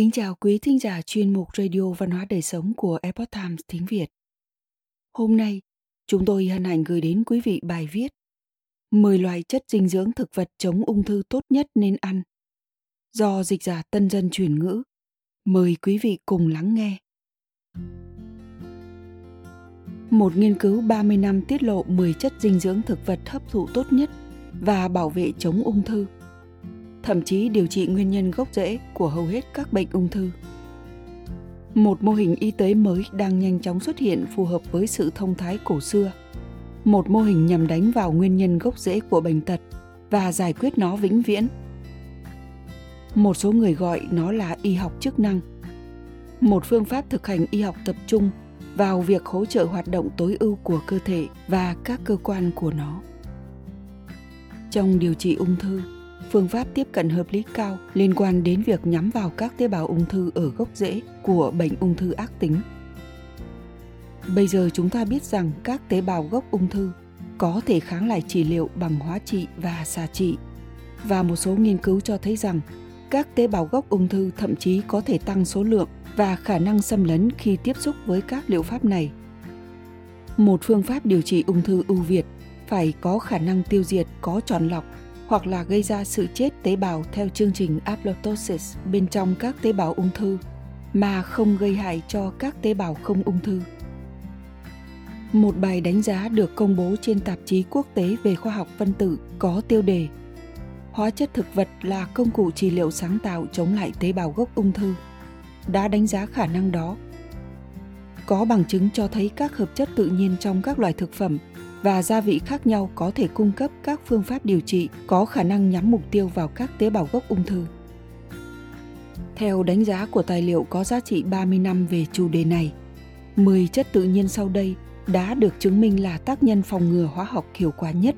Kính chào quý thính giả chuyên mục Radio Văn hóa Đời Sống của Epoch Times tiếng Việt. Hôm nay, chúng tôi hân hạnh gửi đến quý vị bài viết 10 loại chất dinh dưỡng thực vật chống ung thư tốt nhất nên ăn do dịch giả tân dân chuyển ngữ. Mời quý vị cùng lắng nghe. Một nghiên cứu 30 năm tiết lộ 10 chất dinh dưỡng thực vật hấp thụ tốt nhất và bảo vệ chống ung thư – thậm chí điều trị nguyên nhân gốc rễ của hầu hết các bệnh ung thư. Một mô hình y tế mới đang nhanh chóng xuất hiện phù hợp với sự thông thái cổ xưa. Một mô hình nhằm đánh vào nguyên nhân gốc rễ của bệnh tật và giải quyết nó vĩnh viễn. Một số người gọi nó là y học chức năng. Một phương pháp thực hành y học tập trung vào việc hỗ trợ hoạt động tối ưu của cơ thể và các cơ quan của nó. Trong điều trị ung thư, phương pháp tiếp cận hợp lý cao liên quan đến việc nhắm vào các tế bào ung thư ở gốc rễ của bệnh ung thư ác tính. Bây giờ chúng ta biết rằng các tế bào gốc ung thư có thể kháng lại trị liệu bằng hóa trị và xạ trị. Và một số nghiên cứu cho thấy rằng các tế bào gốc ung thư thậm chí có thể tăng số lượng và khả năng xâm lấn khi tiếp xúc với các liệu pháp này. Một phương pháp điều trị ung thư ưu việt phải có khả năng tiêu diệt có chọn lọc hoặc là gây ra sự chết tế bào theo chương trình apoptosis bên trong các tế bào ung thư, mà không gây hại cho các tế bào không ung thư. Một bài đánh giá được công bố trên tạp chí quốc tế về khoa học phân tử có tiêu đề Hóa chất thực vật là công cụ trị liệu sáng tạo chống lại tế bào gốc ung thư đã đánh giá khả năng đó. Có bằng chứng cho thấy các hợp chất tự nhiên trong các loại thực phẩm và gia vị khác nhau có thể cung cấp các phương pháp điều trị có khả năng nhắm mục tiêu vào các tế bào gốc ung thư. Theo đánh giá của tài liệu có giá trị 30 năm về chủ đề này, 10 chất tự nhiên sau đây đã được chứng minh là tác nhân phòng ngừa hóa học hiệu quả nhất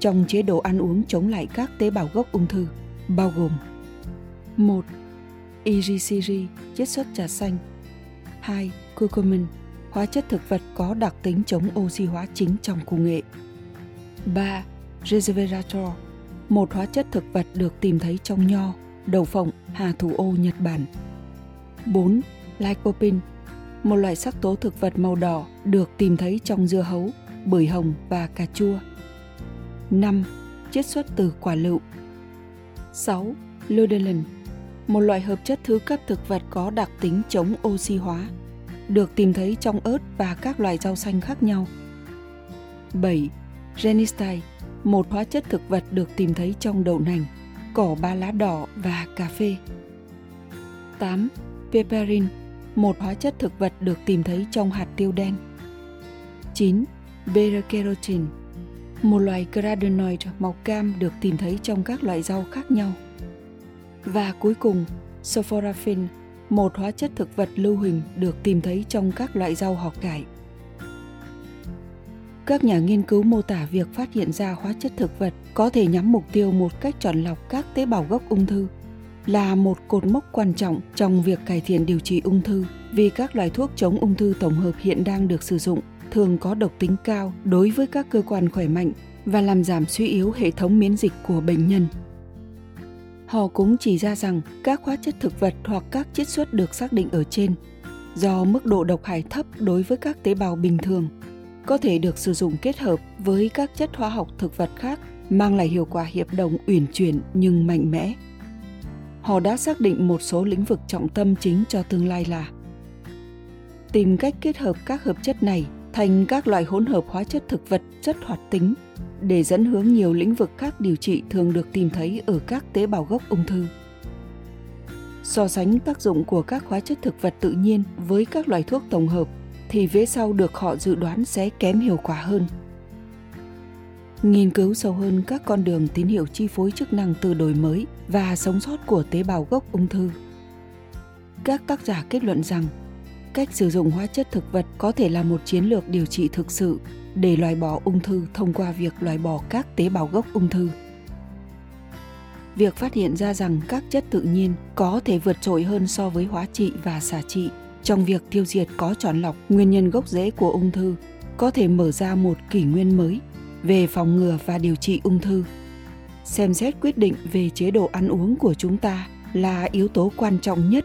trong chế độ ăn uống chống lại các tế bào gốc ung thư, bao gồm 1. Iriciri, chiết xuất trà xanh 2. Curcumin, hóa chất thực vật có đặc tính chống oxy hóa chính trong củ nghệ. 3. Resveratrol, một hóa chất thực vật được tìm thấy trong nho, đậu phộng, hà thủ ô Nhật Bản. 4. Lycopene, một loại sắc tố thực vật màu đỏ được tìm thấy trong dưa hấu, bưởi hồng và cà chua. 5. Chiết xuất từ quả lựu. 6. Lutein, một loại hợp chất thứ cấp thực vật có đặc tính chống oxy hóa được tìm thấy trong ớt và các loài rau xanh khác nhau. 7. Genistine, một hóa chất thực vật được tìm thấy trong đậu nành, cỏ ba lá đỏ và cà phê. 8. Piperin, một hóa chất thực vật được tìm thấy trong hạt tiêu đen. 9. Beta-carotene, một loài carotenoid màu cam được tìm thấy trong các loại rau khác nhau. Và cuối cùng, sulforaphane, một hóa chất thực vật lưu huỳnh được tìm thấy trong các loại rau họ cải. Các nhà nghiên cứu mô tả việc phát hiện ra hóa chất thực vật có thể nhắm mục tiêu một cách chọn lọc các tế bào gốc ung thư là một cột mốc quan trọng trong việc cải thiện điều trị ung thư vì các loại thuốc chống ung thư tổng hợp hiện đang được sử dụng thường có độc tính cao đối với các cơ quan khỏe mạnh và làm giảm suy yếu hệ thống miễn dịch của bệnh nhân. Họ cũng chỉ ra rằng các hóa chất thực vật hoặc các chiết xuất được xác định ở trên do mức độ độc hại thấp đối với các tế bào bình thường, có thể được sử dụng kết hợp với các chất hóa học thực vật khác mang lại hiệu quả hiệp đồng uyển chuyển nhưng mạnh mẽ. Họ đã xác định một số lĩnh vực trọng tâm chính cho tương lai là tìm cách kết hợp các hợp chất này thành các loại hỗn hợp hóa chất thực vật rất hoạt tính, để dẫn hướng nhiều lĩnh vực khác điều trị thường được tìm thấy ở các tế bào gốc ung thư. So sánh tác dụng của các hóa chất thực vật tự nhiên với các loại thuốc tổng hợp, thì vế sau được họ dự đoán sẽ kém hiệu quả hơn. Nghiên cứu sâu hơn các con đường tín hiệu chi phối chức năng từ đổi mới và sống sót của tế bào gốc ung thư. Các tác giả kết luận rằng cách sử dụng hóa chất thực vật có thể là một chiến lược điều trị thực sự để loại bỏ ung thư thông qua việc loại bỏ các tế bào gốc ung thư. Việc phát hiện ra rằng các chất tự nhiên có thể vượt trội hơn so với hóa trị và xạ trị trong việc tiêu diệt có chọn lọc nguyên nhân gốc rễ của ung thư có thể mở ra một kỷ nguyên mới về phòng ngừa và điều trị ung thư. Xem xét quyết định về chế độ ăn uống của chúng ta là yếu tố quan trọng nhất